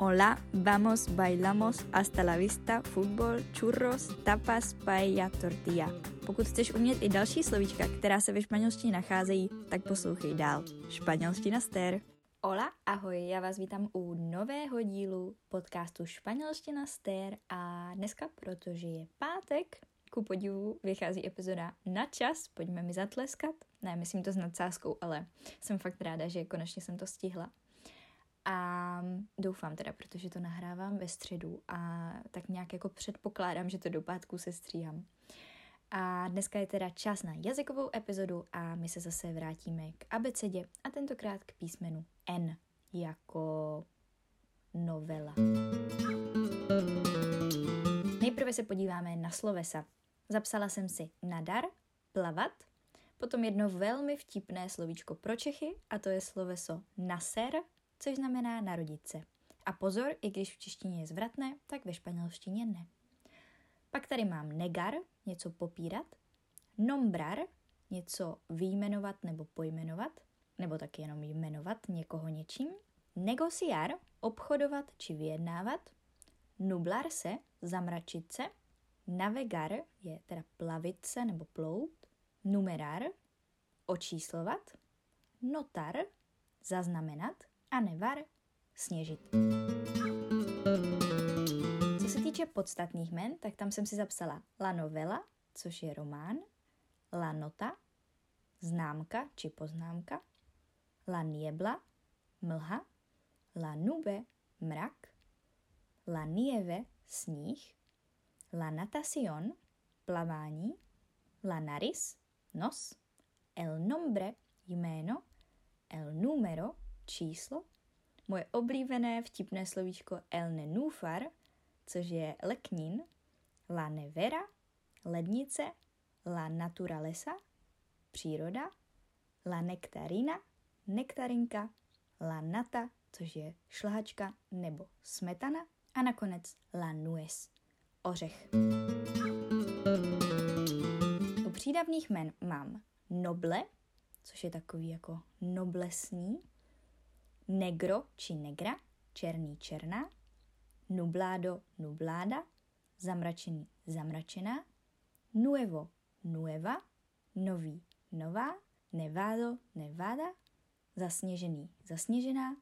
Hola, vamos, bailamos, hasta la vista, fútbol, churros, tapas, paella, tortilla. Pokud chceš umět i další slovíčka, která se ve španělštině nacházejí, tak poslouchej dál. Španělština stér. Hola, ahoj, já vás vítám u nového dílu podcastu Španělština stér a dneska, protože je pátek, ku podivu vychází epizoda na čas, pojďme mi zatleskat. Ne, myslím to s nadsázkou, ale jsem fakt ráda, že konečně jsem to stihla. A doufám teda, protože to nahrávám ve středu a tak nějak jako předpokládám, že to do pátku se stříhám. A dneska je teda čas na jazykovou epizodu a my se zase vrátíme k abecedě a tentokrát k písmenu N jako novela. Nejprve se podíváme na slovesa. Zapsala jsem si nadar, plavat, potom jedno velmi vtipné slovíčko pro Čechy a to je sloveso naser, což znamená narodit se. A pozor, i když v češtině je zvratné, tak ve španělštině ne. Pak tady mám negar, něco popírat, nombrar, něco vyjmenovat nebo pojmenovat, nebo taky jenom jmenovat někoho něčím, negociar, obchodovat či vyjednávat, nublar se, zamračit se, navegar je teda plavit se nebo plout, numerar, očíslovat, notar, zaznamenat, a nevar sněžit. Co se týče podstatných men, tak tam jsem si zapsala la novela, což je román, la nota, známka či poznámka, la niebla, mlha, la nube, mrak, la nieve, sníh, la natación, plavání, la nariz, nos, el nombre, jméno, el número, číslo, moje oblíbené vtipné slovíčko el nenúfar, což je leknín, la nevera, lednice, la naturalesa, příroda, la nektarina, nektarinka, la nata, což je šlahačka nebo smetana a nakonec la nuez, ořech. U přídavných men mám noble, což je takový jako noblesní, negro či negra, černý černá, nublado nubláda, zamračený zamračená, nuevo nueva, nový nová, nevado nevada, zasněžený zasněžená,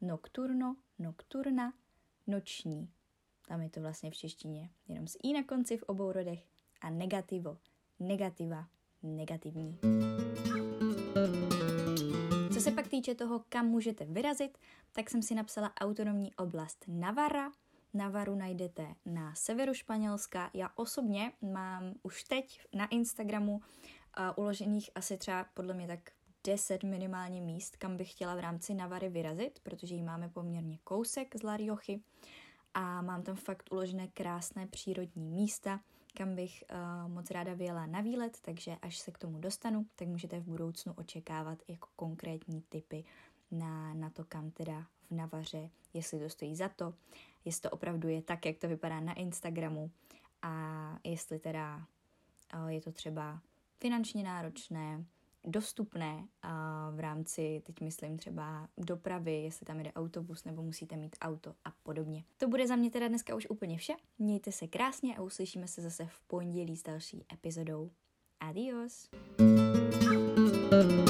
nocturno nocturna, noční. Tam je to vlastně v češtině jenom s i na konci v obou rodech a negativo, negativa, negativní. Se pak týče toho, kam můžete vyrazit, tak jsem si napsala autonomní oblast Navarra. Navaru najdete na severu Španělska. Já osobně mám už teď na Instagramu uh, uložených asi třeba podle mě tak 10 minimálně míst, kam bych chtěla v rámci Navary vyrazit, protože ji máme poměrně kousek z La Riochy a mám tam fakt uložené krásné přírodní místa, kam bych uh, moc ráda vyjela na výlet, takže až se k tomu dostanu, tak můžete v budoucnu očekávat jako konkrétní typy na, na to, kam teda v Navaře, jestli to stojí za to, jestli to opravdu je tak, jak to vypadá na Instagramu a jestli teda uh, je to třeba finančně náročné, dostupné v rámci, teď myslím třeba dopravy, jestli tam jde autobus nebo musíte mít auto a podobně. To bude za mě teda dneska už úplně vše. Mějte se krásně a uslyšíme se zase v pondělí s další epizodou. Adios! thank you